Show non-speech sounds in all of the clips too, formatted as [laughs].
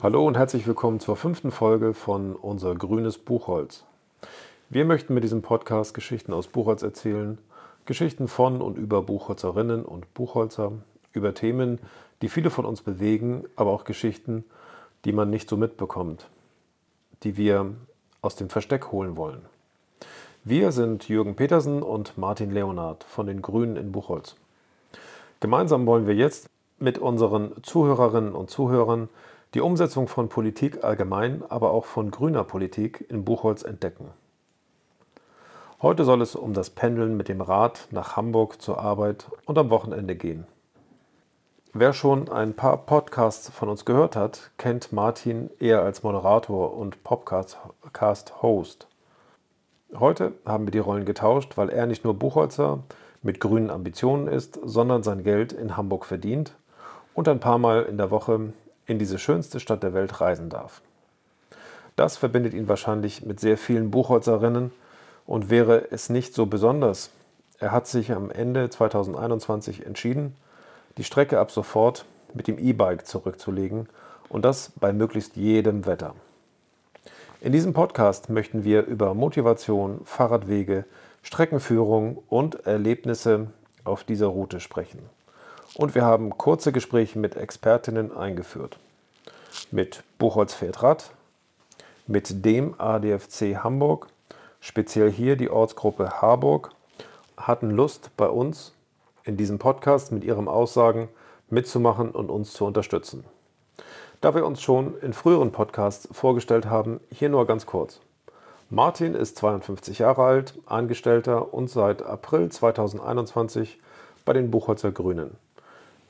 Hallo und herzlich willkommen zur fünften Folge von Unser grünes Buchholz. Wir möchten mit diesem Podcast Geschichten aus Buchholz erzählen, Geschichten von und über Buchholzerinnen und Buchholzer, über Themen, die viele von uns bewegen, aber auch Geschichten, die man nicht so mitbekommt, die wir aus dem Versteck holen wollen. Wir sind Jürgen Petersen und Martin Leonard von den Grünen in Buchholz. Gemeinsam wollen wir jetzt mit unseren Zuhörerinnen und Zuhörern die Umsetzung von Politik allgemein, aber auch von grüner Politik in Buchholz entdecken. Heute soll es um das Pendeln mit dem Rad nach Hamburg zur Arbeit und am Wochenende gehen. Wer schon ein paar Podcasts von uns gehört hat, kennt Martin eher als Moderator und Podcast-Host. Heute haben wir die Rollen getauscht, weil er nicht nur Buchholzer mit grünen Ambitionen ist, sondern sein Geld in Hamburg verdient und ein paar Mal in der Woche in diese schönste Stadt der Welt reisen darf. Das verbindet ihn wahrscheinlich mit sehr vielen Buchholzerinnen und wäre es nicht so besonders. Er hat sich am Ende 2021 entschieden, die Strecke ab sofort mit dem E-Bike zurückzulegen und das bei möglichst jedem Wetter. In diesem Podcast möchten wir über Motivation, Fahrradwege, Streckenführung und Erlebnisse auf dieser Route sprechen und wir haben kurze Gespräche mit Expertinnen eingeführt. Mit Buchholz fährt Rad, mit dem ADFC Hamburg, speziell hier die Ortsgruppe Harburg, hatten Lust bei uns in diesem Podcast mit ihren Aussagen mitzumachen und uns zu unterstützen. Da wir uns schon in früheren Podcasts vorgestellt haben, hier nur ganz kurz. Martin ist 52 Jahre alt, Angestellter und seit April 2021 bei den Buchholzer Grünen.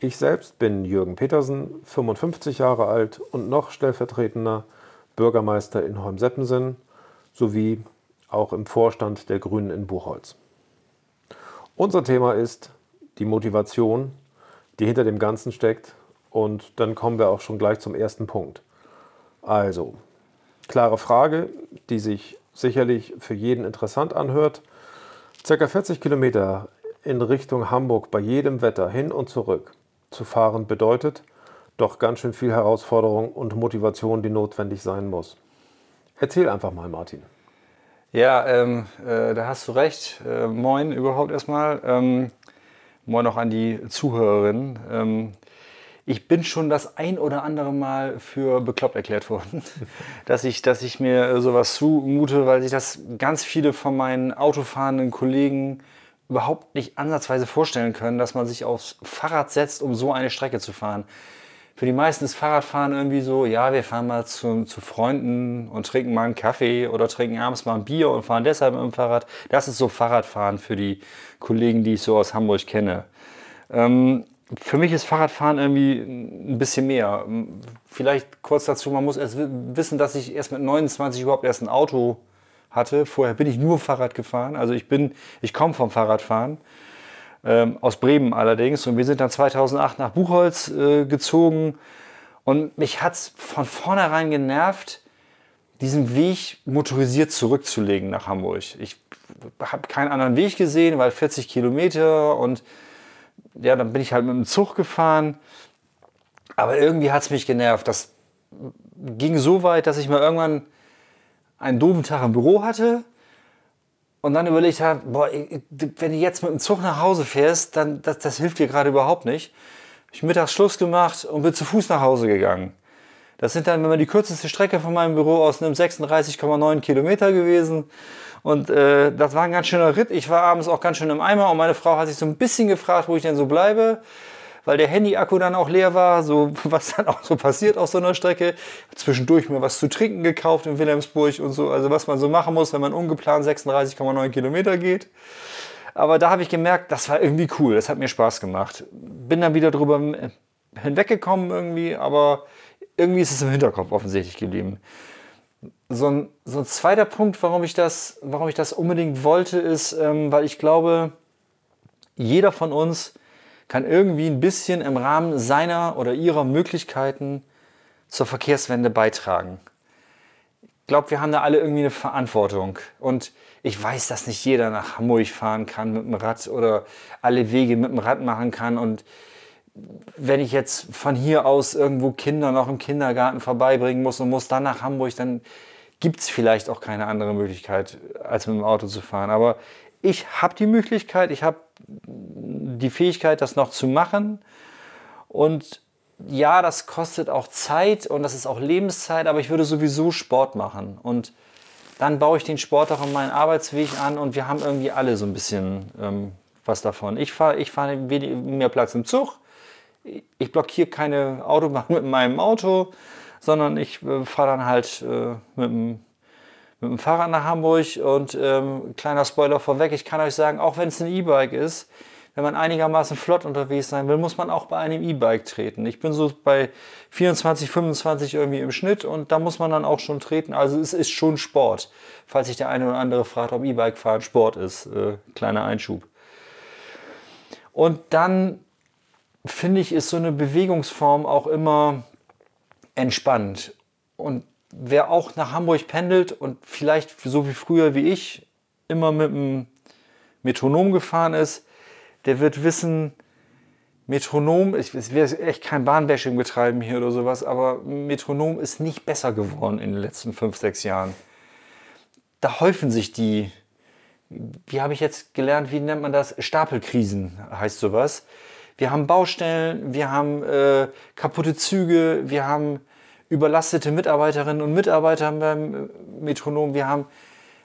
Ich selbst bin Jürgen Petersen, 55 Jahre alt und noch stellvertretender Bürgermeister in Holmseppensen sowie auch im Vorstand der Grünen in Buchholz. Unser Thema ist die Motivation, die hinter dem Ganzen steckt und dann kommen wir auch schon gleich zum ersten Punkt. Also, klare Frage, die sich sicherlich für jeden interessant anhört. Circa 40 Kilometer in Richtung Hamburg bei jedem Wetter hin und zurück zu fahren bedeutet, doch ganz schön viel Herausforderung und Motivation, die notwendig sein muss. Erzähl einfach mal, Martin. Ja, ähm, äh, da hast du recht. Äh, moin überhaupt erstmal. Ähm, moin auch an die Zuhörerinnen. Ähm, ich bin schon das ein oder andere Mal für bekloppt erklärt worden, [laughs] dass ich, dass ich mir sowas zumute, weil sich das ganz viele von meinen autofahrenden Kollegen überhaupt nicht ansatzweise vorstellen können, dass man sich aufs Fahrrad setzt, um so eine Strecke zu fahren. Für die meisten ist Fahrradfahren irgendwie so, ja, wir fahren mal zu, zu Freunden und trinken mal einen Kaffee oder trinken abends mal ein Bier und fahren deshalb mit dem Fahrrad. Das ist so Fahrradfahren für die Kollegen, die ich so aus Hamburg kenne. Ähm, für mich ist Fahrradfahren irgendwie ein bisschen mehr. Vielleicht kurz dazu, man muss erst wissen, dass ich erst mit 29 überhaupt erst ein Auto hatte. Vorher bin ich nur Fahrrad gefahren. Also ich bin, ich komme vom Fahrradfahren. Ähm, aus Bremen allerdings. Und wir sind dann 2008 nach Buchholz äh, gezogen. Und mich hat es von vornherein genervt, diesen Weg motorisiert zurückzulegen nach Hamburg. Ich habe keinen anderen Weg gesehen, weil 40 Kilometer und ja, dann bin ich halt mit dem Zug gefahren. Aber irgendwie hat es mich genervt. Das ging so weit, dass ich mal irgendwann einen doofen Tag im Büro hatte und dann überlegt habe, boah, wenn du jetzt mit dem Zug nach Hause fährst, dann das, das hilft dir gerade überhaupt nicht. Ich mittags Schluss gemacht und bin zu Fuß nach Hause gegangen. Das sind dann, wenn man die kürzeste Strecke von meinem Büro aus nimmt, 36,9 Kilometer gewesen. Und äh, das war ein ganz schöner Ritt. Ich war abends auch ganz schön im Eimer und meine Frau hat sich so ein bisschen gefragt, wo ich denn so bleibe weil der Handy-Akku dann auch leer war, so [laughs] was dann auch so passiert auf so einer Strecke. Zwischendurch mir was zu trinken gekauft in Wilhelmsburg und so, also was man so machen muss, wenn man ungeplant 36,9 Kilometer geht. Aber da habe ich gemerkt, das war irgendwie cool, das hat mir Spaß gemacht. Bin dann wieder drüber hinweggekommen irgendwie, aber irgendwie ist es im Hinterkopf offensichtlich geblieben. So ein, so ein zweiter Punkt, warum ich das, warum ich das unbedingt wollte, ist, ähm, weil ich glaube, jeder von uns kann irgendwie ein bisschen im Rahmen seiner oder ihrer Möglichkeiten zur Verkehrswende beitragen. glaube, wir haben da alle irgendwie eine Verantwortung. Und ich weiß, dass nicht jeder nach Hamburg fahren kann mit dem Rad oder alle Wege mit dem Rad machen kann. Und wenn ich jetzt von hier aus irgendwo Kinder noch im Kindergarten vorbeibringen muss und muss dann nach Hamburg, dann gibt es vielleicht auch keine andere Möglichkeit, als mit dem Auto zu fahren. Aber ich habe die Möglichkeit, ich habe die Fähigkeit, das noch zu machen. Und ja, das kostet auch Zeit und das ist auch Lebenszeit, aber ich würde sowieso Sport machen. Und dann baue ich den Sport auch in meinen Arbeitsweg an und wir haben irgendwie alle so ein bisschen ähm, was davon. Ich fahre ich fahr mehr Platz im Zug. Ich blockiere keine Autobahn [laughs] mit meinem Auto, sondern ich äh, fahre dann halt äh, mit dem mit dem Fahrrad nach Hamburg und ähm, kleiner Spoiler vorweg, ich kann euch sagen, auch wenn es ein E-Bike ist, wenn man einigermaßen flott unterwegs sein will, muss man auch bei einem E-Bike treten. Ich bin so bei 24, 25 irgendwie im Schnitt und da muss man dann auch schon treten. Also es ist schon Sport. Falls sich der eine oder andere fragt, ob E-Bike fahren Sport ist. Äh, kleiner Einschub. Und dann finde ich, ist so eine Bewegungsform auch immer entspannt. Und wer auch nach Hamburg pendelt und vielleicht so wie früher wie ich immer mit dem Metronom gefahren ist, der wird wissen, Metronom, ich, will echt kein Bahnbashing betreiben hier oder sowas, aber Metronom ist nicht besser geworden in den letzten fünf, sechs Jahren. Da häufen sich die, wie habe ich jetzt gelernt, wie nennt man das? Stapelkrisen heißt sowas. Wir haben Baustellen, wir haben äh, kaputte Züge, wir haben überlastete Mitarbeiterinnen und Mitarbeiter beim Metronom, wir haben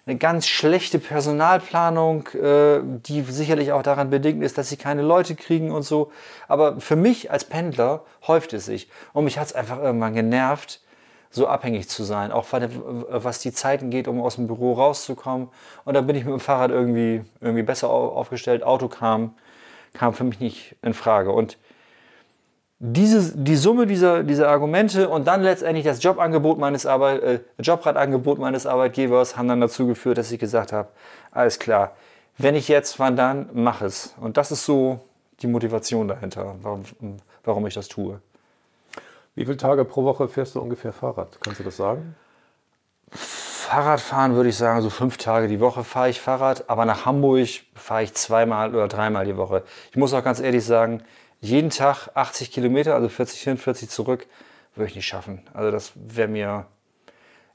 eine ganz schlechte Personalplanung, äh, die sicherlich auch daran bedingt ist, dass sie keine Leute kriegen und so. Aber für mich als Pendler häuft es sich. Und mich hat es einfach irgendwann genervt, so abhängig zu sein, auch was die Zeiten geht, um aus dem Büro rauszukommen. Und da bin ich mit dem Fahrrad irgendwie, irgendwie besser aufgestellt. Auto kam, kam für mich nicht in Frage. Und diese, die Summe dieser, dieser Argumente und dann letztendlich das Jobangebot meines Arbeit, äh, Jobratangebot meines Arbeitgebers haben dann dazu geführt, dass ich gesagt habe, alles klar, wenn ich jetzt, wann dann, mach es. Und das ist so die Motivation dahinter, warum, warum ich das tue. Wie viele Tage pro Woche fährst du ungefähr Fahrrad? Kannst du das sagen? Fahrradfahren würde ich sagen, so fünf Tage die Woche fahre ich Fahrrad, aber nach Hamburg fahre ich zweimal oder dreimal die Woche. Ich muss auch ganz ehrlich sagen, jeden Tag 80 Kilometer, also 40 hin, 40 zurück, würde ich nicht schaffen. Also das wäre mir.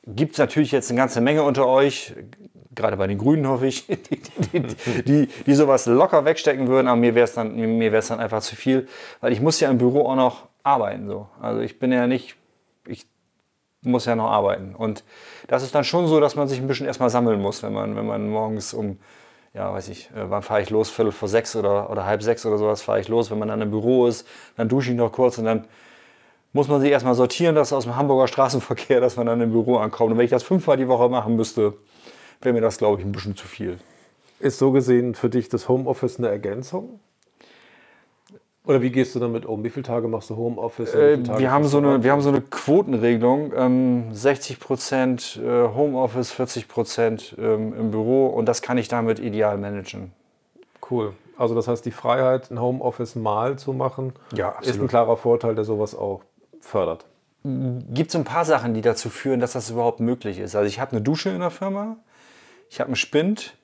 Gibt es natürlich jetzt eine ganze Menge unter euch, gerade bei den Grünen hoffe ich, [laughs] die, die, die, die sowas locker wegstecken würden, aber mir wäre es dann, dann einfach zu viel, weil ich muss ja im Büro auch noch arbeiten. So. Also ich bin ja nicht, ich muss ja noch arbeiten. Und das ist dann schon so, dass man sich ein bisschen erstmal sammeln muss, wenn man, wenn man morgens um ja, weiß ich, äh, wann fahre ich los? Viertel vor sechs oder, oder halb sechs oder sowas fahre ich los. Wenn man dann im Büro ist, dann dusche ich noch kurz und dann muss man sich erstmal sortieren, das aus dem Hamburger Straßenverkehr, [laughs] dass man dann im Büro ankommt. Und wenn ich das fünfmal die Woche machen müsste, wäre mir das, glaube ich, ein bisschen zu viel. Ist so gesehen für dich das Homeoffice eine Ergänzung? Oder wie gehst du damit um? Wie viele Tage machst du Homeoffice? Äh, wir, haben so eine, wir haben so eine Quotenregelung. Ähm, 60 Prozent äh, Homeoffice, 40 Prozent ähm, im Büro und das kann ich damit ideal managen. Cool. Also das heißt, die Freiheit, ein Homeoffice mal zu machen, ja, ist ein klarer Vorteil, der sowas auch fördert. Gibt es ein paar Sachen, die dazu führen, dass das überhaupt möglich ist. Also ich habe eine Dusche in der Firma, ich habe einen Spind.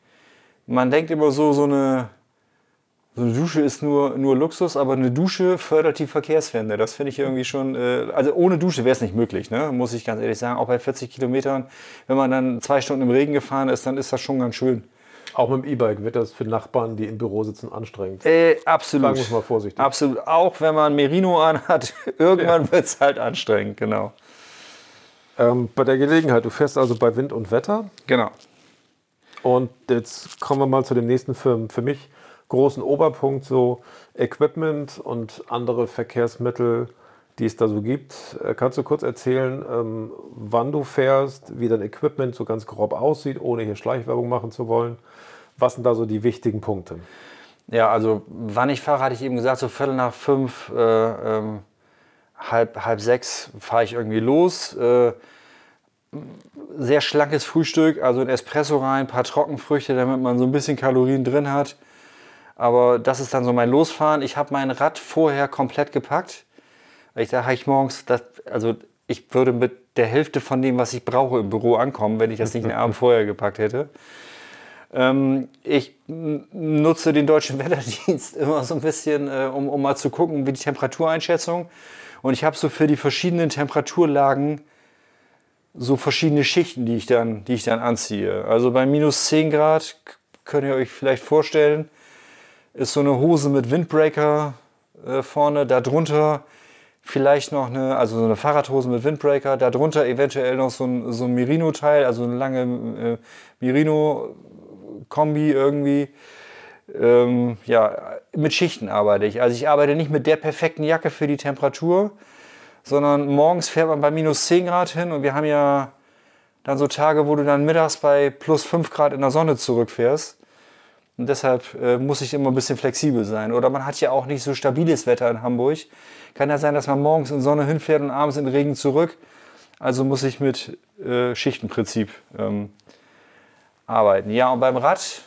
Man denkt immer so, so eine so eine Dusche ist nur, nur Luxus, aber eine Dusche fördert die Verkehrswende. Das finde ich irgendwie schon, äh, also ohne Dusche wäre es nicht möglich, ne? muss ich ganz ehrlich sagen. Auch bei 40 Kilometern, wenn man dann zwei Stunden im Regen gefahren ist, dann ist das schon ganz schön. Auch mit dem E-Bike wird das für Nachbarn, die im Büro sitzen, anstrengend. Äh, absolut. Sagen wir mal vorsichtig. Absolut. Auch wenn man Merino anhat, [laughs] irgendwann ja. wird es halt anstrengend, genau. Ähm, bei der Gelegenheit, du fährst also bei Wind und Wetter. Genau. Und jetzt kommen wir mal zu dem nächsten Film. Für mich großen Oberpunkt so Equipment und andere Verkehrsmittel, die es da so gibt. Äh, kannst du kurz erzählen, ähm, wann du fährst, wie dein Equipment so ganz grob aussieht, ohne hier Schleichwerbung machen zu wollen? Was sind da so die wichtigen Punkte? Ja, also wann ich fahre, hatte ich eben gesagt, so Viertel nach fünf, äh, ähm, halb, halb sechs fahre ich irgendwie los. Äh, sehr schlankes Frühstück, also ein Espresso rein, ein paar Trockenfrüchte, damit man so ein bisschen Kalorien drin hat. Aber das ist dann so mein Losfahren. Ich habe mein Rad vorher komplett gepackt. Ich da habe ich morgens, das, also ich würde mit der Hälfte von dem, was ich brauche im Büro ankommen, wenn ich das nicht einen Abend [laughs] vorher gepackt hätte. Ähm, ich nutze den deutschen [laughs] Wetterdienst immer so ein bisschen, äh, um, um mal zu gucken, wie die Temperatureinschätzung. Und ich habe so für die verschiedenen Temperaturlagen so verschiedene Schichten, die ich dann, die ich dann anziehe. Also bei minus 10 Grad könnt ihr euch vielleicht vorstellen, ist so eine Hose mit Windbreaker äh, vorne, darunter vielleicht noch eine, also so eine Fahrradhose mit Windbreaker, darunter eventuell noch so ein, so ein Merino-Teil, also eine lange äh, Merino-Kombi irgendwie. Ähm, ja, mit Schichten arbeite ich. Also ich arbeite nicht mit der perfekten Jacke für die Temperatur, sondern morgens fährt man bei minus 10 Grad hin und wir haben ja dann so Tage, wo du dann mittags bei plus 5 Grad in der Sonne zurückfährst. Und deshalb äh, muss ich immer ein bisschen flexibel sein. Oder man hat ja auch nicht so stabiles Wetter in Hamburg. Kann ja sein, dass man morgens in Sonne hinfährt und abends in Regen zurück. Also muss ich mit äh, Schichtenprinzip ähm, arbeiten. Ja, und beim Rad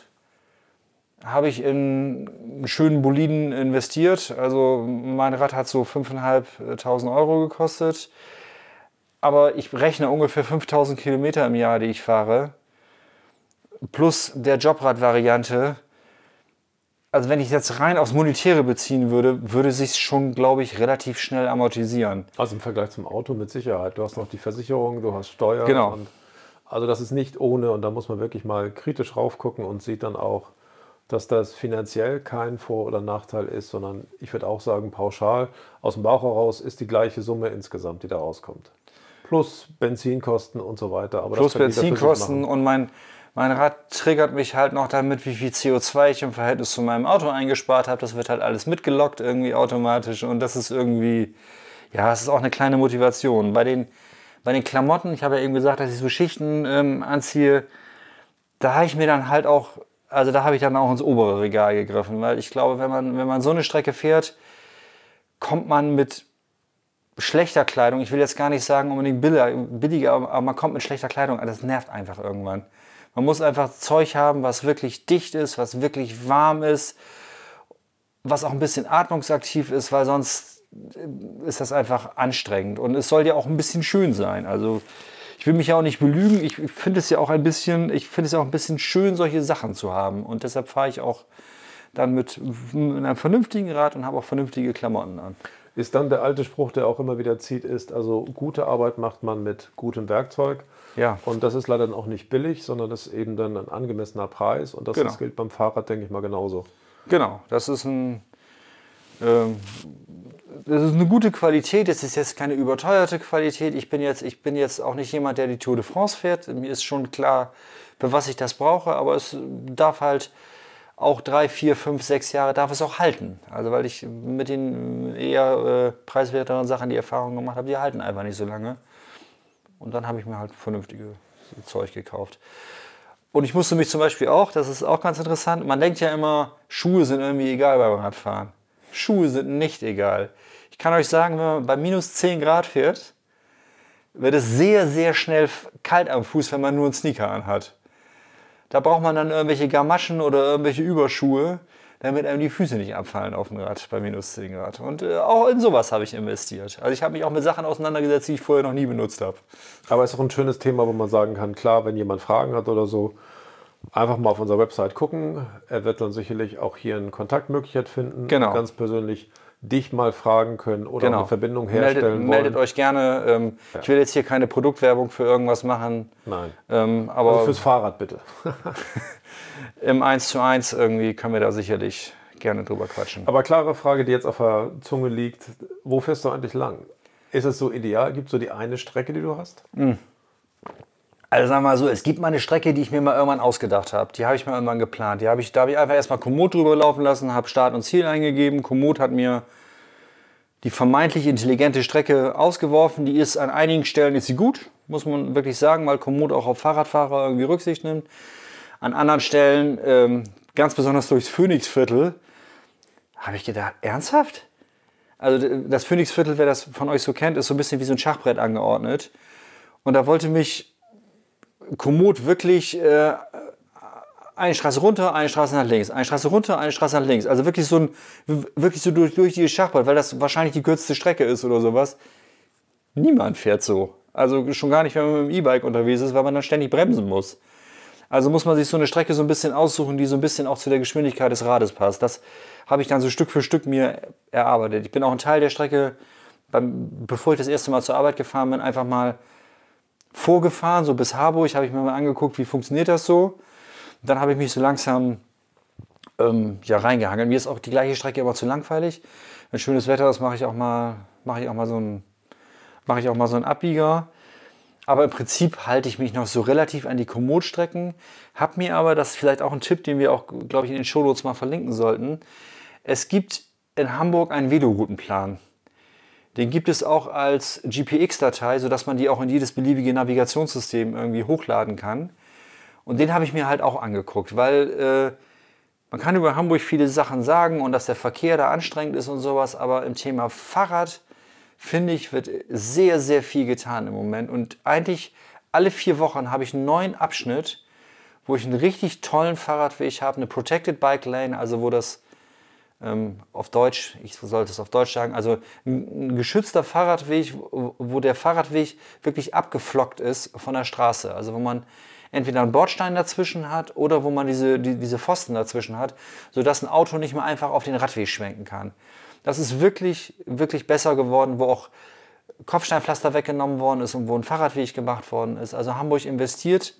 habe ich in einen schönen Boliden investiert. Also mein Rad hat so 5.500 Euro gekostet. Aber ich rechne ungefähr 5000 Kilometer im Jahr, die ich fahre. Plus der Jobrad-Variante. Also wenn ich jetzt rein aufs Monetäre beziehen würde, würde sich schon, glaube ich, relativ schnell amortisieren. Also im Vergleich zum Auto mit Sicherheit. Du hast noch die Versicherung, du hast Steuern. Genau. also das ist nicht ohne und da muss man wirklich mal kritisch raufgucken und sieht dann auch, dass das finanziell kein Vor- oder Nachteil ist, sondern ich würde auch sagen, pauschal aus dem Bauch heraus ist die gleiche Summe insgesamt, die da rauskommt. Plus Benzinkosten und so weiter. Aber Plus Benzinkosten und mein, mein Rad triggert mich halt noch damit, wie viel CO2 ich im Verhältnis zu meinem Auto eingespart habe. Das wird halt alles mitgelockt irgendwie automatisch und das ist irgendwie, ja, das ist auch eine kleine Motivation. Bei den, bei den Klamotten, ich habe ja eben gesagt, dass ich so Schichten ähm, anziehe, da habe ich mir dann halt auch also da habe ich dann auch ins obere Regal gegriffen, weil ich glaube, wenn man, wenn man so eine Strecke fährt, kommt man mit schlechter Kleidung, ich will jetzt gar nicht sagen unbedingt billiger, aber man kommt mit schlechter Kleidung, das nervt einfach irgendwann. Man muss einfach Zeug haben, was wirklich dicht ist, was wirklich warm ist, was auch ein bisschen atmungsaktiv ist, weil sonst ist das einfach anstrengend. Und es soll ja auch ein bisschen schön sein. Also ich will mich ja auch nicht belügen. Ich finde es ja auch ein bisschen, ich finde es ja auch ein bisschen schön, solche Sachen zu haben. Und deshalb fahre ich auch dann mit, einem vernünftigen Rad und habe auch vernünftige Klamotten an. Ist dann der alte Spruch, der auch immer wieder zieht, ist, also gute Arbeit macht man mit gutem Werkzeug. Ja. Und das ist leider dann auch nicht billig, sondern das ist eben dann ein angemessener Preis. Und das, genau. das gilt beim Fahrrad, denke ich mal, genauso. Genau, das ist ein, ähm, das ist eine gute Qualität, es ist jetzt keine überteuerte Qualität. Ich bin, jetzt, ich bin jetzt auch nicht jemand, der die Tour de France fährt. Mir ist schon klar, für was ich das brauche, aber es darf halt auch drei, vier, fünf, sechs Jahre darf es auch halten. Also weil ich mit den eher äh, preiswerteren Sachen die Erfahrung gemacht habe, die halten einfach nicht so lange. Und dann habe ich mir halt vernünftige Zeug gekauft. Und ich musste mich zum Beispiel auch, das ist auch ganz interessant, man denkt ja immer, Schuhe sind irgendwie egal beim Radfahren. Schuhe sind nicht egal. Ich kann euch sagen, wenn man bei minus 10 Grad fährt, wird es sehr, sehr schnell kalt am Fuß, wenn man nur einen Sneaker anhat. Da braucht man dann irgendwelche Gamaschen oder irgendwelche Überschuhe, damit einem die Füße nicht abfallen auf dem Rad bei minus 10 Grad. Und äh, auch in sowas habe ich investiert. Also ich habe mich auch mit Sachen auseinandergesetzt, die ich vorher noch nie benutzt habe. Aber es ist auch ein schönes Thema, wo man sagen kann, klar, wenn jemand Fragen hat oder so, einfach mal auf unserer Website gucken. Er wird dann sicherlich auch hier eine Kontaktmöglichkeit finden. Genau. Ganz persönlich dich mal fragen können oder genau. eine Verbindung herstellen meldet, wollen. Meldet euch gerne. Ähm, ja. Ich will jetzt hier keine Produktwerbung für irgendwas machen. Nein. Ähm, aber also fürs Fahrrad bitte. [laughs] Im 1 zu 1 irgendwie können wir da sicherlich gerne drüber quatschen. Aber klare Frage, die jetzt auf der Zunge liegt. Wo fährst du eigentlich lang? Ist es so ideal? Gibt es so die eine Strecke, die du hast? Mhm. Also sagen wir mal so, es gibt mal eine Strecke, die ich mir mal irgendwann ausgedacht habe. Die habe ich mir irgendwann geplant. Die habe ich, da habe ich einfach erstmal Komoot drüber laufen lassen, habe Start und Ziel eingegeben. Komoot hat mir die vermeintlich intelligente Strecke ausgeworfen. Die ist an einigen Stellen ist sie gut, muss man wirklich sagen, weil Komoot auch auf Fahrradfahrer irgendwie Rücksicht nimmt. An anderen Stellen, ähm, ganz besonders durchs Phoenixviertel, habe ich gedacht, ernsthaft? Also das Phoenixviertel, wer das von euch so kennt, ist so ein bisschen wie so ein Schachbrett angeordnet. Und da wollte mich Komoot wirklich äh, eine Straße runter, eine Straße nach links, eine Straße runter, eine Straße nach links. Also wirklich so ein wirklich so durch, durch die Schachbahn, weil das wahrscheinlich die kürzeste Strecke ist oder sowas. Niemand fährt so. Also schon gar nicht, wenn man mit dem E-Bike unterwegs ist, weil man dann ständig bremsen muss. Also muss man sich so eine Strecke so ein bisschen aussuchen, die so ein bisschen auch zu der Geschwindigkeit des Rades passt. Das habe ich dann so Stück für Stück mir erarbeitet. Ich bin auch ein Teil der Strecke, beim, bevor ich das erste Mal zur Arbeit gefahren bin, einfach mal vorgefahren, so bis Harburg, habe ich mir mal angeguckt, wie funktioniert das so. dann habe ich mich so langsam ähm, ja, reingehangelt. Mir ist auch die gleiche Strecke immer zu langweilig. Wenn schönes Wetter ist, mache ich auch mal, mache ich auch mal so ein, mache ich auch mal so einen Abbieger. Aber im Prinzip halte ich mich noch so relativ an die Komoot-Strecken. Hab mir aber, das ist vielleicht auch ein Tipp, den wir auch, glaube ich, in den Shownotes mal verlinken sollten. Es gibt in Hamburg einen Veloroutenplan. Den gibt es auch als GPX-Datei, sodass man die auch in jedes beliebige Navigationssystem irgendwie hochladen kann. Und den habe ich mir halt auch angeguckt, weil äh, man kann über Hamburg viele Sachen sagen und dass der Verkehr da anstrengend ist und sowas, aber im Thema Fahrrad, finde ich, wird sehr, sehr viel getan im Moment. Und eigentlich alle vier Wochen habe ich einen neuen Abschnitt, wo ich einen richtig tollen Fahrradweg habe, eine Protected Bike Lane, also wo das auf Deutsch, ich sollte es auf Deutsch sagen, also ein, ein, geschützter Fahrradweg, wo der Fahrradweg wirklich abgeflockt ist von der Straße. Also wo man entweder einen Bordstein dazwischen hat oder wo man diese, die, diese Pfosten dazwischen hat, sodass ein Auto nicht mehr einfach auf den Radweg schwenken kann. Das ist wirklich, wirklich besser geworden, wo auch Kopfsteinpflaster weggenommen worden ist und wo ein Fahrradweg gemacht worden ist. Also Hamburg investiert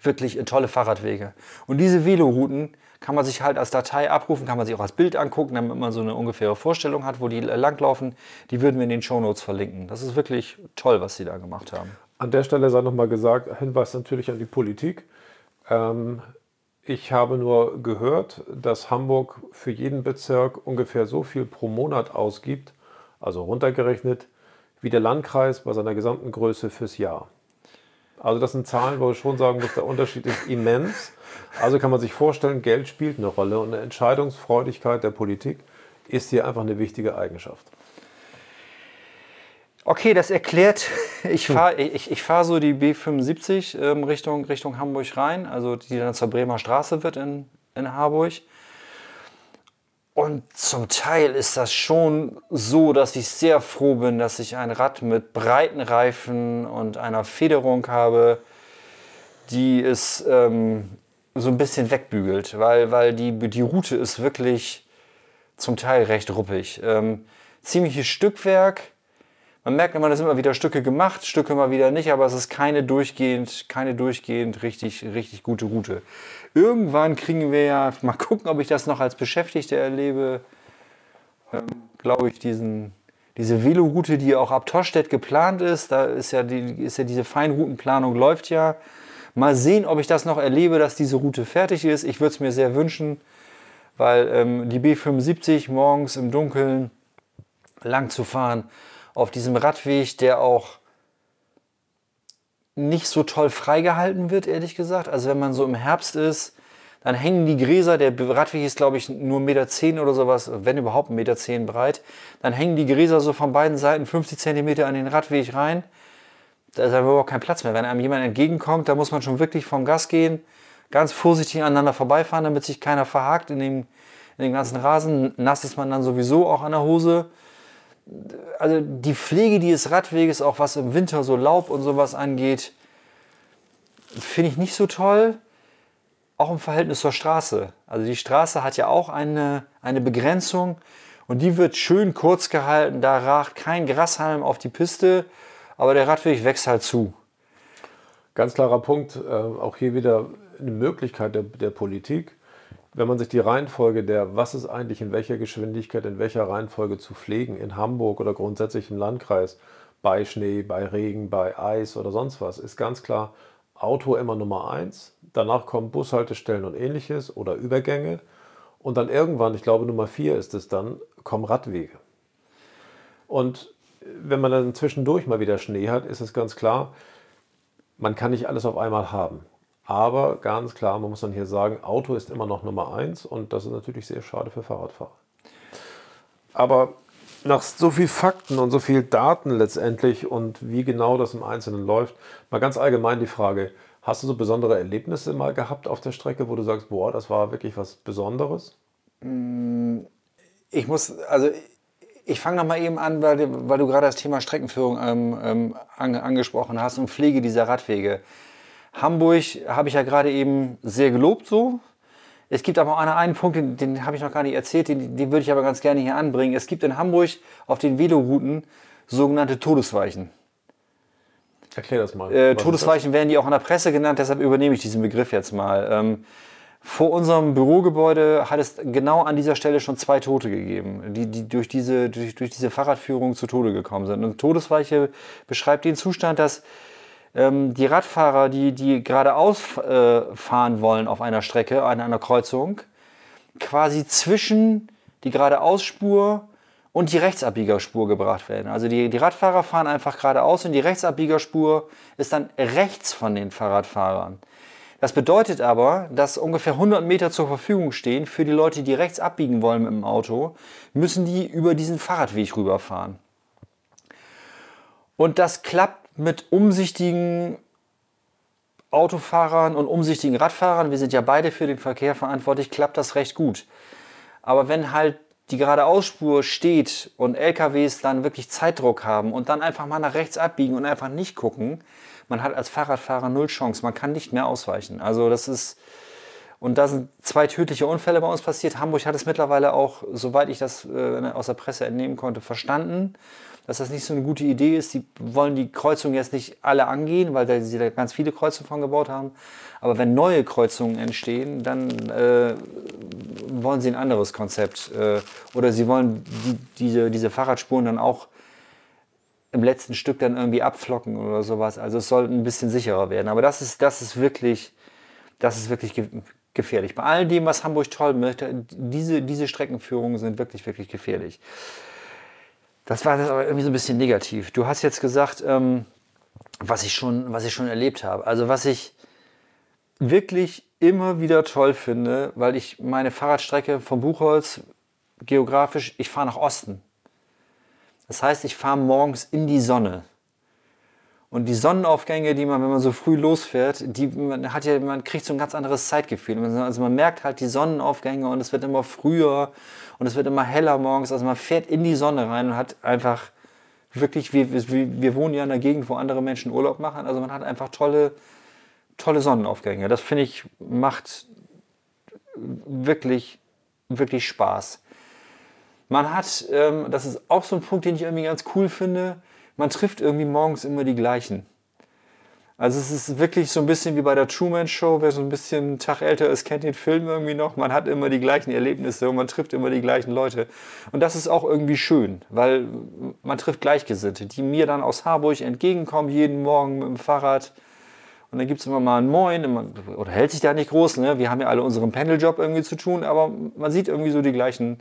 wirklich in tolle Fahrradwege. Und diese Velorouten kann man sich halt als Datei abrufen, kann man sich auch als Bild angucken, damit man so eine ungefähre Vorstellung hat, wo die langlaufen. Die würden wir in den Shownotes verlinken. Das ist wirklich toll, was sie da gemacht haben. An der Stelle sei nochmal gesagt, Hinweis natürlich an die Politik. Ähm, ich habe nur gehört, dass Hamburg für jeden Bezirk ungefähr so viel pro Monat ausgibt, also runtergerechnet, wie der Landkreis bei seiner gesamten Größe fürs Jahr. Also das sind Zahlen, wo ich schon sagen muss, der Unterschied ist immens. Also kann man sich vorstellen, Geld spielt eine Rolle und eine Entscheidungsfreudigkeit der Politik ist hier einfach eine wichtige Eigenschaft. Okay, das erklärt, [laughs] ich fahre ich, ich fahr so die B75 ähm, Richtung, Richtung Hamburg rein, also die dann zur Bremer Straße wird in, in Harburg. Und zum Teil ist das schon so, dass ich sehr froh bin, dass ich ein Rad mit breiten Reifen und einer Federung habe, die es ähm, so ein bisschen wegbügelt, weil, weil die, die Route ist wirklich zum Teil recht ruppig. Ähm, ziemliches Stückwerk. Man merkt immer, dass immer wieder Stücke gemacht, Stücke immer wieder nicht, aber es ist keine durchgehend, keine durchgehend richtig, richtig gute Route. Irgendwann kriegen wir ja, mal gucken, ob ich das noch als Beschäftigter erlebe, ähm, glaube ich, diesen, diese Veloroute, die auch ab Torstedt geplant ist. Da ist ja, die, ist ja diese Feinroutenplanung läuft ja. Mal sehen, ob ich das noch erlebe, dass diese Route fertig ist. Ich würde es mir sehr wünschen, weil ähm, die B75 morgens im Dunkeln lang zu fahren auf diesem Radweg, der auch nicht so toll freigehalten wird, ehrlich gesagt. Also wenn man so im Herbst ist, dann hängen die Gräser, der Radweg ist glaube ich nur 1,10 Meter oder sowas, wenn überhaupt 1,10 Meter breit, dann hängen die Gräser so von beiden Seiten 50 Zentimeter an den Radweg rein da ist einfach überhaupt kein Platz mehr. Wenn einem jemand entgegenkommt, da muss man schon wirklich vom Gas gehen, ganz vorsichtig aneinander vorbeifahren, damit sich keiner verhakt in dem, in dem ganzen Rasen. Nass ist man dann sowieso auch an der Hose. Also die Pflege dieses Radweges, auch was im Winter so Laub und sowas angeht, finde ich nicht so toll. Auch im Verhältnis zur Straße. Also die Straße hat ja auch eine, eine Begrenzung und die wird schön kurz gehalten. Da ragt kein Grashalm auf die Piste aber der Radweg wächst halt zu. Ganz klarer Punkt, äh, auch hier wieder eine Möglichkeit der, der Politik, wenn man sich die Reihenfolge der, was ist eigentlich in welcher Geschwindigkeit, in welcher Reihenfolge zu pflegen, in Hamburg oder grundsätzlich im Landkreis, bei Schnee, bei Regen, bei Eis oder sonst was, ist ganz klar Auto immer Nummer eins. Danach kommen Bushaltestellen und ähnliches oder Übergänge. Und dann irgendwann, ich glaube Nummer vier ist es dann, kommen Radwege. Und wenn man dann zwischendurch mal wieder Schnee hat, ist es ganz klar, man kann nicht alles auf einmal haben. Aber ganz klar, man muss dann hier sagen, Auto ist immer noch Nummer eins und das ist natürlich sehr schade für Fahrradfahrer. Aber nach so viel Fakten und so viel Daten letztendlich und wie genau das im Einzelnen läuft, mal ganz allgemein die Frage, hast du so besondere Erlebnisse mal gehabt auf der Strecke, wo du sagst, boah, das war wirklich was Besonderes? Mm, ich muss, also Ich fange noch mal eben an, weil, weil du gerade das Thema Streckenführung ähm, ähm, an, angesprochen hast und Pflege dieser Radwege. Hamburg habe ich ja gerade eben sehr gelobt so. Es gibt aber auch einen, einen Punkt, den, den habe ich noch gar nicht erzählt, den, den würde ich aber ganz gerne hier anbringen. Es gibt in Hamburg auf den Velorouten sogenannte Todesweichen. Erklär das mal. Äh, Todesweichen werden die auch in der Presse genannt, deshalb übernehme ich diesen Begriff jetzt mal. Ähm, vor unserem Bürogebäude hat es genau an dieser Stelle schon zwei Tote gegeben, die, die durch, diese, durch, durch diese Fahrradführung zu Tode gekommen sind. Und Todesweiche beschreibt den Zustand, dass ähm, die Radfahrer, die, die geradeaus äh, fahren wollen auf einer Strecke, an einer Kreuzung, quasi zwischen die geradeausspur und die Rechtsabbiegerspur gebracht werden. Also die, die Radfahrer fahren einfach geradeaus und die Rechtsabbiegerspur ist dann rechts von den Fahrradfahrern. Das bedeutet aber, dass ungefähr 100 Meter zur Verfügung stehen für die Leute, die rechts abbiegen wollen mit dem Auto, müssen die über diesen Fahrradweg rüberfahren. Und das klappt mit umsichtigen Autofahrern und umsichtigen Radfahrern, wir sind ja beide für den Verkehr verantwortlich, klappt das recht gut. Aber wenn halt die geradeausspur steht und LKWs dann wirklich Zeitdruck haben und dann einfach mal nach rechts abbiegen und einfach nicht gucken, man hat als Fahrradfahrer null Chance. Man kann nicht mehr ausweichen. Also das ist, und da sind zwei tödliche Unfälle bei uns passiert. Hamburg hat es mittlerweile auch, soweit ich das äh, aus der Presse entnehmen konnte, verstanden, dass das nicht so eine gute Idee ist. Die wollen die Kreuzungen jetzt nicht alle angehen, weil sie da ganz viele Kreuzungen von gebaut haben. Aber wenn neue Kreuzungen entstehen, dann äh, wollen sie ein anderes Konzept. Äh, oder sie wollen die, diese, diese Fahrradspuren dann auch im letzten Stück dann irgendwie abflocken oder sowas. Also es soll ein bisschen sicherer werden. Aber das ist, das ist wirklich, das ist wirklich gefährlich. Bei all dem, was Hamburg toll möchte, diese, diese Streckenführungen sind wirklich, wirklich gefährlich. Das war das aber irgendwie so ein bisschen negativ. Du hast jetzt gesagt, ähm, was, ich schon, was ich schon erlebt habe. Also was ich wirklich immer wieder toll finde, weil ich meine Fahrradstrecke vom Buchholz geografisch, ich fahre nach Osten. Das heißt, ich fahre morgens in die Sonne. Und die Sonnenaufgänge, die man, wenn man so früh losfährt, die, man, hat ja, man kriegt so ein ganz anderes Zeitgefühl. Also man merkt halt die Sonnenaufgänge und es wird immer früher und es wird immer heller morgens. Also man fährt in die Sonne rein und hat einfach wirklich, wir, wir, wir wohnen ja in einer Gegend, wo andere Menschen Urlaub machen. Also man hat einfach tolle, tolle Sonnenaufgänge. Das finde ich, macht wirklich, wirklich Spaß. Man hat, ähm, das ist auch so ein Punkt, den ich irgendwie ganz cool finde, man trifft irgendwie morgens immer die gleichen. Also es ist wirklich so ein bisschen wie bei der Truman Show, wer so ein bisschen einen Tag älter ist, kennt den Film irgendwie noch. Man hat immer die gleichen Erlebnisse und man trifft immer die gleichen Leute. Und das ist auch irgendwie schön, weil man trifft Gleichgesinnte, die mir dann aus Harburg entgegenkommen, jeden Morgen mit dem Fahrrad. Und dann gibt es immer mal ein Moin, immer, oder hält sich da nicht groß, ne? Wir haben ja alle unseren Pendeljob irgendwie zu tun, aber man sieht irgendwie so die gleichen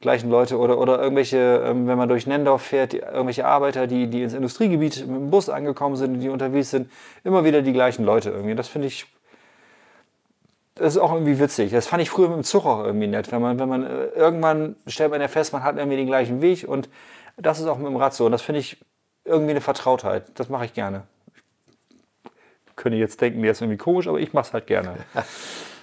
gleichen Leute oder, oder irgendwelche, ähm, wenn man durch Nendorf fährt, irgendwelche Arbeiter, die, die ins Industriegebiet mit dem Bus angekommen sind, die unterwegs sind, immer wieder die gleichen Leute irgendwie. Das finde ich, das ist auch irgendwie witzig. Das fand ich früher mit dem Zug auch irgendwie nett. Wenn man, wenn man äh, irgendwann stellt man ja fest, man hat irgendwie den gleichen Weg und das ist auch mit dem Rad so. Und das finde ich irgendwie eine Vertrautheit. Das mache ich gerne. Könnte jetzt denken, der ist irgendwie komisch, aber ich mache es halt gerne. [laughs]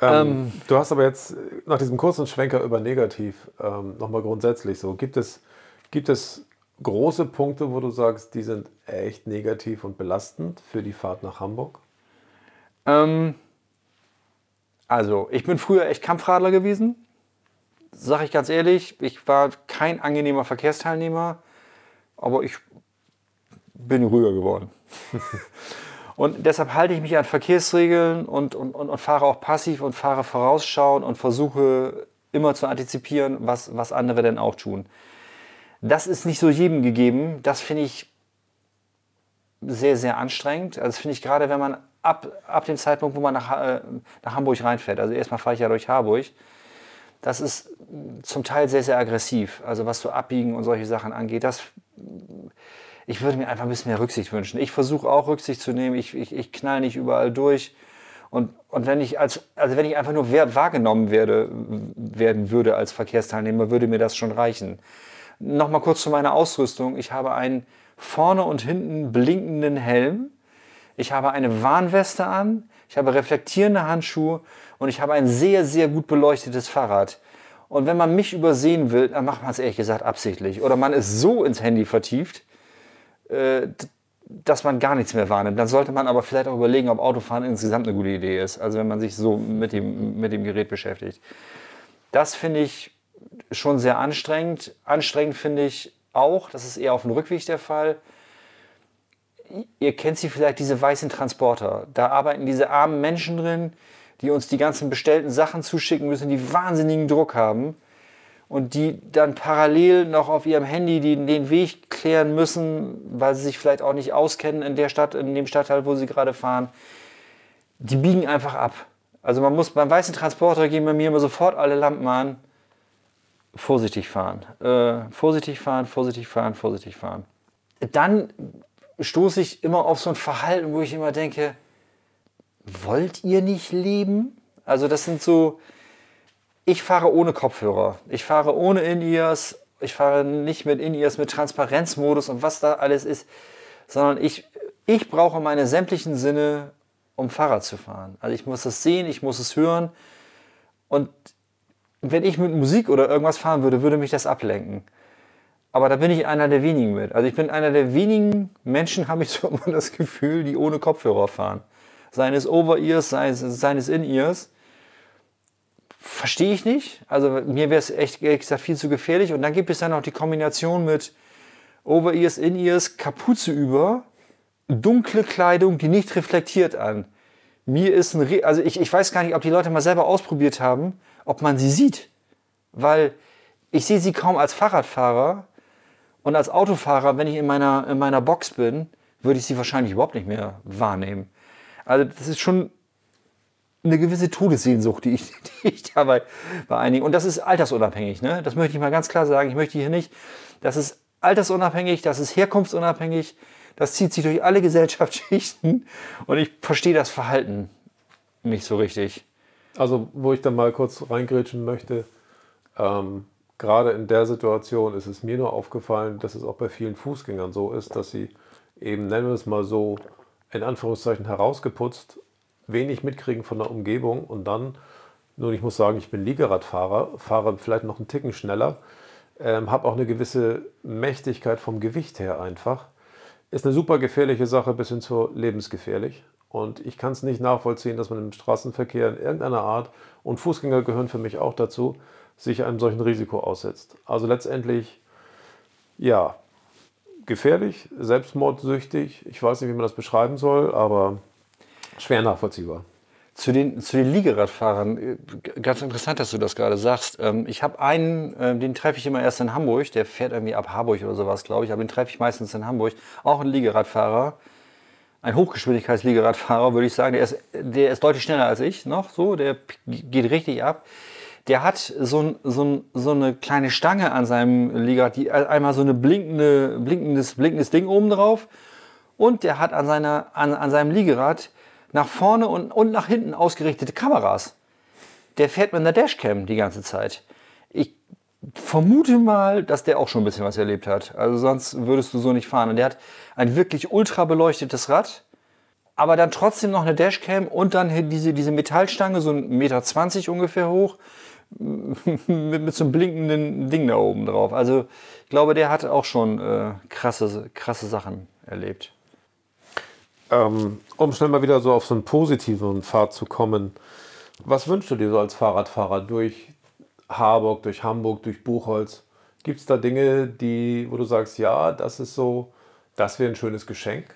Ähm, ähm, du hast aber jetzt nach diesem kurzen Schwenker über negativ ähm, nochmal grundsätzlich so. Gibt es, gibt es große Punkte, wo du sagst, die sind echt negativ und belastend für die Fahrt nach Hamburg? Ähm, also, ich bin früher echt Kampfradler gewesen. Sag ich ganz ehrlich, ich war kein angenehmer Verkehrsteilnehmer, aber ich bin ruhiger geworden. [laughs] Und deshalb halte ich mich an Verkehrsregeln und, und, und, und fahre auch passiv und fahre vorausschauend und versuche immer zu antizipieren, was, was andere denn auch tun. Das ist nicht so jedem gegeben. Das finde ich sehr, sehr anstrengend. Also finde ich gerade, wenn man ab, ab dem Zeitpunkt, wo man nach, äh, nach Hamburg reinfährt, also erstmal fahre ich ja durch Harburg, das ist zum Teil sehr, sehr aggressiv. Also was so Abbiegen und solche Sachen angeht, das ich würde mir einfach ein bisschen mehr Rücksicht wünschen. Ich versuche auch Rücksicht zu nehmen. Ich, ich, ich knall nicht überall durch. Und, und wenn ich als, also wenn ich einfach nur wahrgenommen werde, werden würde als Verkehrsteilnehmer, würde mir das schon reichen. Nochmal kurz zu meiner Ausrüstung. Ich habe einen vorne und hinten blinkenden Helm. Ich habe eine Warnweste an. Ich habe reflektierende Handschuhe und ich habe ein sehr, sehr gut beleuchtetes Fahrrad. Und wenn man mich übersehen will, dann macht man es ehrlich gesagt absichtlich. Oder man ist so ins Handy vertieft, äh, dass man gar nichts mehr wahrnimmt. Dann sollte man aber vielleicht auch überlegen, ob Autofahren insgesamt eine gute Idee ist. Also wenn man sich so mit dem, mit dem Gerät beschäftigt. Das finde ich schon sehr anstrengend. Anstrengend finde ich auch, das ist eher auf dem Rückweg der Fall. Ihr kennt sie vielleicht, diese weißen Transporter. Da arbeiten diese armen Menschen drin, die uns die ganzen bestellten Sachen zuschicken müssen, die wahnsinnigen Druck haben und die dann parallel noch auf ihrem Handy den, den Weg klären müssen, weil sie sich vielleicht auch nicht auskennen in der Stadt, in dem Stadtteil, wo sie gerade fahren. Die biegen einfach ab. Also man muss beim weißen Transporter gehen bei mir immer sofort alle Lampen an. Vorsichtig fahren. Äh, vorsichtig fahren, vorsichtig fahren, vorsichtig fahren. Dann stoße ich immer auf so ein Verhalten, wo ich immer denke, wollt ihr nicht leben? Also das sind so, ich fahre ohne Kopfhörer, ich fahre ohne In-Ears, ich fahre nicht mit In-Ears, mit Transparenzmodus und was da alles ist, sondern ich, ich brauche meine sämtlichen Sinne, um Fahrrad zu fahren. Also ich muss es sehen, ich muss es hören und wenn ich mit Musik oder irgendwas fahren würde, würde mich das ablenken. Aber da bin ich einer der wenigen mit. Also ich bin einer der wenigen Menschen, [laughs] habe ich so immer das Gefühl, die ohne Kopfhörer fahren seines Over-Ears, seines, seines In-Ears. Verstehe ich nicht. Also mir wäre es echt ehrlich gesagt viel zu gefährlich. Und dann gibt es dann noch die Kombination mit Over-Ears, In-Ears, Kapuze über, dunkle Kleidung, die nicht reflektiert an. Mir ist ein, Re also ich, ich weiß gar nicht, ob die Leute mal selber ausprobiert haben, ob man sie sieht. Weil ich sehe sie kaum als Fahrradfahrer und als Autofahrer, wenn ich in meiner, in meiner Box bin, würde ich sie wahrscheinlich überhaupt nicht mehr wahrnehmen. Also das ist schon eine gewisse Todessehnsucht, die ich, die ich dabei bei einigen. Und das ist altersunabhängig. Ne? Das möchte ich mal ganz klar sagen. Ich möchte hier nicht, das ist altersunabhängig, das ist herkunftsunabhängig. Das zieht sich durch alle [laughs] Gesellschaftsschichten. Und ich verstehe das Verhalten nicht so richtig. Also, wo ich dann mal kurz reingrätschen möchte, ähm, gerade in der Situation ist es mir nur aufgefallen, dass es auch bei vielen Fußgängern so ist, dass sie eben, nennen wir es mal so, in Anführungszeichen herausgeputzt, wenig mitkriegen von der Umgebung und dann, nun ich muss sagen, ich bin Liegeradfahrer, fahre vielleicht noch einen Ticken schneller, ähm, habe auch eine gewisse Mächtigkeit vom Gewicht her einfach. Ist eine super gefährliche Sache bis hin zu lebensgefährlich. Und ich kann es nicht nachvollziehen, dass man im Straßenverkehr in irgendeiner Art, und Fußgänger gehören für mich auch dazu, sich einem solchen Risiko aussetzt. Also letztendlich, ja, gefährlich, selbstmordsüchtig. Ich weiß nicht, wie man das beschreiben soll, aber schwer nachvollziehbar. Zu den, zu den Liegeradfahrern, äh, ganz interessant, dass du das gerade sagst. Ähm, ich habe einen, äh, den treffe ich immer erst in Hamburg, der fährt irgendwie ab Harburg oder sowas, glaube ich, aber den treffe ich meistens in Hamburg. Auch ein Liegeradfahrer, ein Hochgeschwindigkeitsliegeradfahrer, würde ich sagen. Der ist, der ist deutlich schneller als ich noch, so, der geht richtig ab der hat so, so, so eine kleine Stange an seinem Liegerad, die einmal so eine blinkende, blinkendes, blinkendes Ding oben drauf und der hat an, seiner, an, an seinem Liegerad nach vorne und, und nach hinten ausgerichtete Kameras. Der fährt mit einer Dashcam die ganze Zeit. Ich vermute mal, dass der auch schon ein bisschen was erlebt hat. Also sonst würdest du so nicht fahren. Und der hat ein wirklich ultra beleuchtetes Rad, aber dann trotzdem noch eine Dashcam und dann diese, diese Metallstange, so 1,20 Meter ungefähr hoch, [laughs] mit, mit so einem blinkenden Ding da oben drauf. Also ich glaube, der hat auch schon äh, krasse, krasse Sachen erlebt. Ähm, um schnell mal wieder so auf so einen positiven Pfad zu kommen, was wünschst du dir so als Fahrradfahrer durch Harburg, durch Hamburg, durch Buchholz? Gibt es da Dinge, die, wo du sagst, ja, das ist so, das wäre ein schönes Geschenk?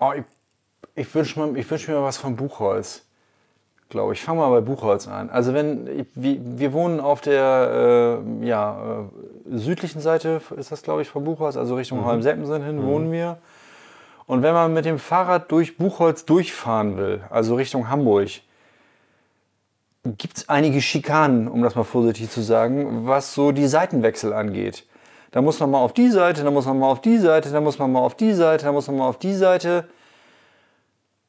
Oh, ich ich wünsche mir, wünsch mir was von Buchholz glaube ich. Fangen wir mal bei Buchholz an. Also wenn wir, wir wohnen auf der äh, ja, äh, südlichen Seite, ist das glaube ich von Buchholz, also Richtung mhm. Holmseppensen hin mhm. wohnen wir. Und wenn man mit dem Fahrrad durch Buchholz durchfahren will, also Richtung Hamburg, gibt es einige Schikanen, um das mal vorsichtig zu sagen, was so die Seitenwechsel angeht. Da muss man mal auf die Seite, da muss man mal auf die Seite, da muss man mal auf die Seite, da muss man mal auf die Seite.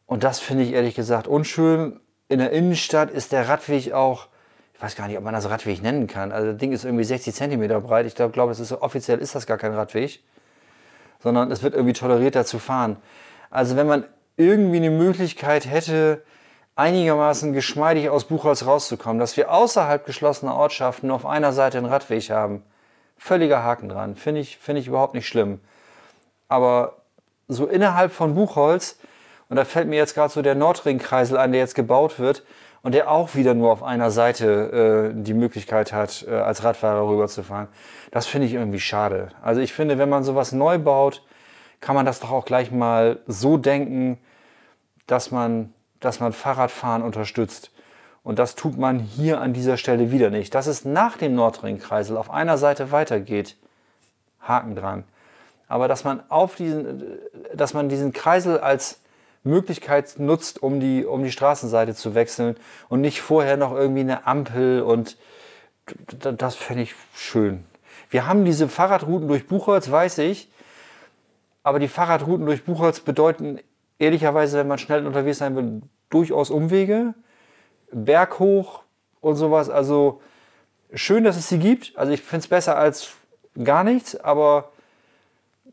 Und das finde ich ehrlich gesagt unschön in der Innenstadt ist der Radweg auch, ich weiß gar nicht, ob man das Radweg nennen kann. Also das Ding ist irgendwie 60 Zentimeter breit. Ich glaube, glaub, ist, offiziell ist das gar kein Radweg, sondern es wird irgendwie toleriert, da zu fahren. Also wenn man irgendwie eine Möglichkeit hätte, einigermaßen geschmeidig aus Buchholz rauszukommen, dass wir außerhalb geschlossener Ortschaften auf einer Seite einen Radweg haben. Völliger Haken dran. Finde ich, finde ich überhaupt nicht schlimm. Aber so innerhalb von Buchholz, und da fällt mir jetzt gerade so der Nordringkreisel an, der jetzt gebaut wird und der auch wieder nur auf einer Seite äh, die Möglichkeit hat, äh, als Radfahrer rüberzufahren. Das finde ich irgendwie schade. Also ich finde, wenn man sowas neu baut, kann man das doch auch gleich mal so denken, dass man, dass man Fahrradfahren unterstützt. Und das tut man hier an dieser Stelle wieder nicht. Dass es nach dem Nordringkreisel auf einer Seite weitergeht, Haken dran. Aber dass man auf diesen, dass man diesen Kreisel als Möglichkeit nutzt, um die, um die Straßenseite zu wechseln und nicht vorher noch irgendwie eine Ampel und das fände ich schön. Wir haben diese Fahrradrouten durch Buchholz, weiß ich, aber die Fahrradrouten durch Buchholz bedeuten ehrlicherweise, wenn man schnell unterwegs sein will, durchaus Umwege, berghoch und sowas. Also schön, dass es sie gibt. Also ich finde es besser als gar nichts, aber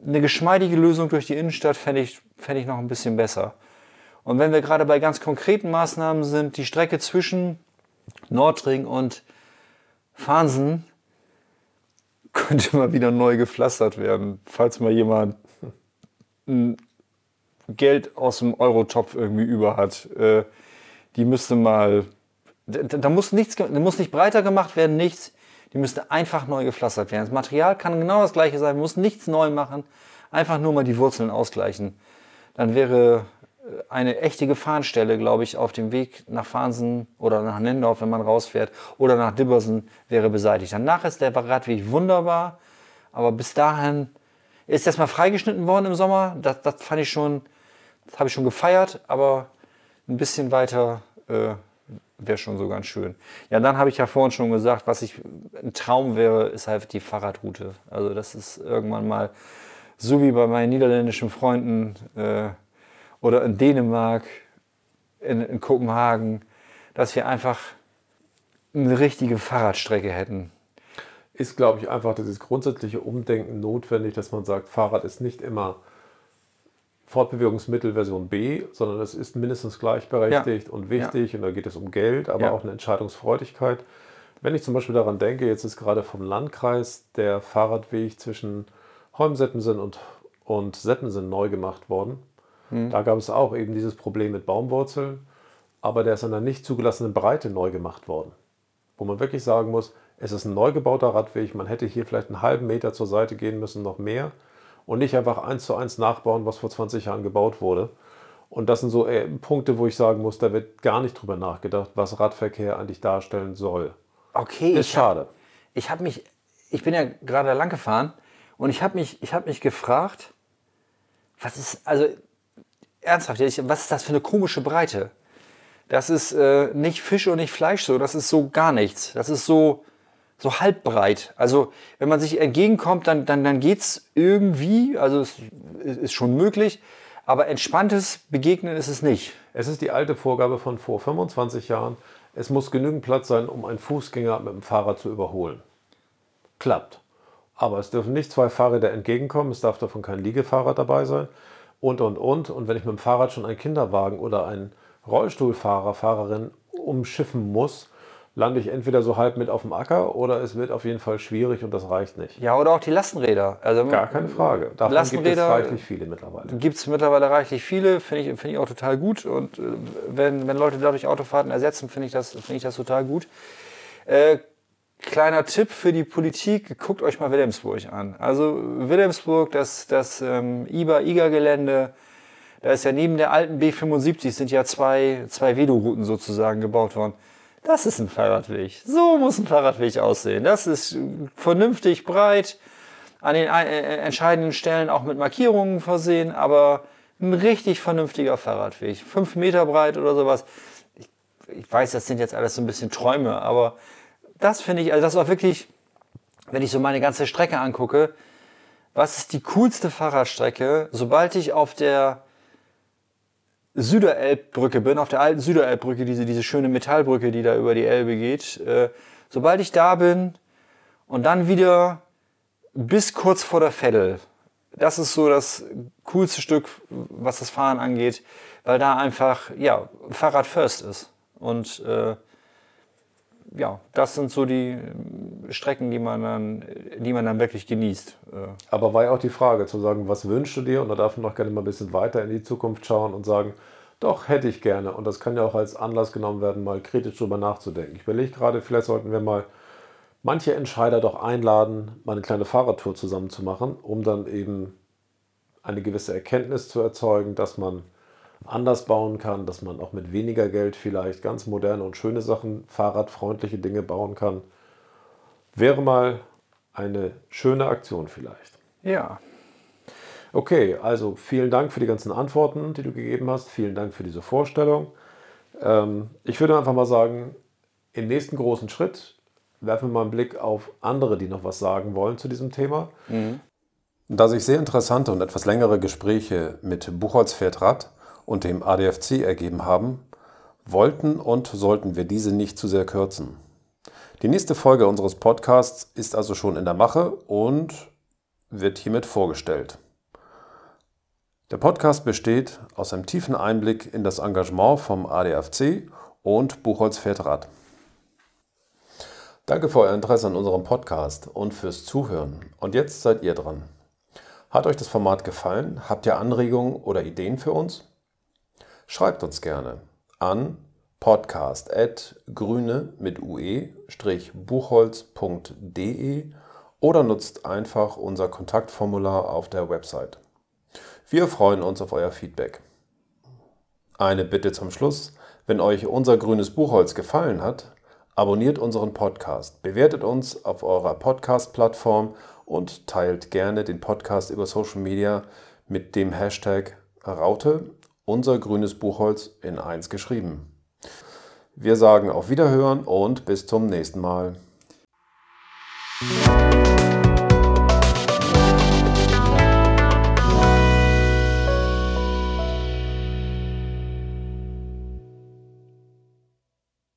eine geschmeidige Lösung durch die Innenstadt fände ich, fänd ich noch ein bisschen besser. Und wenn wir gerade bei ganz konkreten Maßnahmen sind, die Strecke zwischen Nordring und Farnsen [laughs] könnte mal wieder neu gepflastert werden, falls mal jemand Geld aus dem Eurotopf irgendwie über hat. Äh, die müsste mal, da, muss nichts, da muss nicht breiter gemacht werden, nichts. Die müsste einfach neu gepflastert werden. Das Material kann genau das gleiche sein, muss nichts neu machen, einfach nur mal die Wurzeln ausgleichen. Dann wäre eine echte Gefahrenstelle, glaube ich, auf dem Weg nach Farnsen oder nach Nendorf, wenn man rausfährt, oder nach Dibbersen, wäre beseitigt. Danach ist der Radweg wunderbar, aber bis dahin ist das mal freigeschnitten worden im Sommer. Das, das fand ich schon, das habe ich schon gefeiert, aber ein bisschen weiter äh, wäre schon so ganz schön. Ja, dann habe ich ja vorhin schon gesagt, was ich ein Traum wäre, ist halt die Fahrradroute. Also das ist irgendwann mal so wie bei meinen niederländischen Freunden äh, oder in Dänemark, in, in Kopenhagen, dass wir einfach eine richtige Fahrradstrecke hätten. Ist, glaube ich, einfach dieses grundsätzliche Umdenken notwendig, dass man sagt, Fahrrad ist nicht immer Fortbewegungsmittel Version B, sondern es ist mindestens gleichberechtigt ja. und wichtig ja. und da geht es um Geld, aber ja. auch eine Entscheidungsfreudigkeit. Wenn ich zum Beispiel daran denke, jetzt ist gerade vom Landkreis der Fahrradweg zwischen Holmseppensen und, und Seppensen neu gemacht worden. Hm. Da gab es auch eben dieses Problem mit Baumwurzeln, aber der ist in einer nicht zugelassenen Breite neu gemacht worden. Wo man wirklich sagen muss, es ist ein neu gebauter Radweg, man hätte hier vielleicht einen halben Meter zur Seite gehen müssen, noch mehr und nicht einfach eins zu eins nachbauen, was vor 20 Jahren gebaut wurde. Und das sind so äh, Punkte, wo ich sagen muss, da wird gar nicht drüber nachgedacht, was Radverkehr eigentlich darstellen soll. Okay. Ist schade. Hab, ich habe mich, ich bin ja gerade lang gefahren und ich habe mich, ich mich gefragt, was ist, also ernsthaft, was ist das für eine komische Breite? Das ist äh, nicht Fisch und nicht Fleisch so, das ist so gar nichts. Das ist so, so halbbreit. Also wenn man sich entgegenkommt, dann, dann, dann geht es irgendwie, also es ist schon möglich, aber entspanntes Begegnen ist es nicht. Es ist die alte Vorgabe von vor 25 Jahren, es muss genügend Platz sein, um einen Fußgänger mit dem Fahrrad zu überholen. Klappt. Aber es dürfen nicht zwei Fahrräder entgegenkommen, es darf davon kein Liegefahrrad dabei sein und, und, und. Und wenn ich mit dem Fahrrad schon einen Kinderwagen oder einen Rollstuhlfahrer, Fahrerin umschiffen muss, lande ich entweder so halb mit auf dem Acker oder es wird auf jeden Fall schwierig und das reicht nicht. Ja, oder auch die Lastenräder. Also, Gar keine Frage. Davon Lastenräder gibt es reichlich viele mittlerweile. Gibt es mittlerweile reichlich viele, finde ich, find ich auch total gut. Und äh, wenn, wenn Leute dadurch Autofahrten ersetzen, finde ich, das, find ich das total gut. Äh, kleiner Tipp für die Politik, guckt euch mal Wilhelmsburg an. Also Wilhelmsburg, das, das ähm, IBA-IGA-Gelände, da ist ja neben der alten B75 sind ja zwei, zwei Velorouten sozusagen gebaut worden. Das ist ein Fahrradweg. So muss ein Fahrradweg aussehen. Das ist vernünftig breit, an den äh, äh, entscheidenden Stellen auch mit Markierungen versehen, aber ein richtig vernünftiger Fahrradweg. Fünf Meter breit oder sowas. Ich, ich weiß, das sind jetzt alles so ein bisschen Träume, aber das finde ich, also das war wirklich, wenn ich so meine ganze Strecke angucke, was ist die coolste Fahrradstrecke, sobald ich auf der Süderelbbrücke bin, auf der alten Süderelbbrücke, diese, diese schöne Metallbrücke, die da über die Elbe geht, äh, sobald ich da bin und dann wieder bis kurz vor der Veddel, das ist so das coolste Stück, was das Fahren angeht, weil da einfach, ja, Fahrrad first ist. Und äh, ja, das sind so die Strecken, die man dann, die man dann wirklich genießt. Äh. Aber war ja auch die Frage zu sagen, was wünschst du dir? Und da darf man noch gerne mal ein bisschen weiter in die Zukunft schauen und sagen, doch, hätte ich gerne. Und das kann ja auch als Anlass genommen werden, mal kritisch drüber nachzudenken. Ich überlege gerade, vielleicht sollten wir mal manche Entscheider doch einladen, mal eine kleine Fahrradtour zusammen zu machen, um dann eben eine gewisse Erkenntnis zu erzeugen, dass man anders bauen kann, dass man auch mit weniger Geld vielleicht ganz moderne und schöne Sachen, fahrradfreundliche Dinge bauen kann. Wäre mal eine schöne Aktion vielleicht. Ja. Okay, also vielen Dank für die ganzen Antworten, die du gegeben hast. Vielen Dank für diese Vorstellung. Ähm, ich würde einfach mal sagen, im nächsten großen Schritt werfen wir mal einen Blick auf andere, die noch was sagen wollen zu diesem Thema. Mhm. Da sich sehr interessante und etwas längere Gespräche mit Buchholz Pferdrad und dem ADFC ergeben haben, wollten und sollten wir diese nicht zu sehr kürzen. Die nächste Folge unseres Podcasts ist also schon in der Mache und wird hiermit vorgestellt. Der Podcast besteht aus einem tiefen Einblick in das Engagement vom ADFC und Buchholz Pferdrad. Danke für euer Interesse an unserem Podcast und fürs Zuhören. Und jetzt seid ihr dran. Hat euch das Format gefallen? Habt ihr Anregungen oder Ideen für uns? Schreibt uns gerne an podcast.grüne mit ue-buchholz.de oder nutzt einfach unser Kontaktformular auf der Website. Wir freuen uns auf euer Feedback. Eine Bitte zum Schluss. Wenn euch unser grünes Buchholz gefallen hat, abonniert unseren Podcast, bewertet uns auf eurer Podcast-Plattform und teilt gerne den Podcast über Social Media mit dem Hashtag Raute unser grünes Buchholz in 1 geschrieben. Wir sagen auf Wiederhören und bis zum nächsten Mal.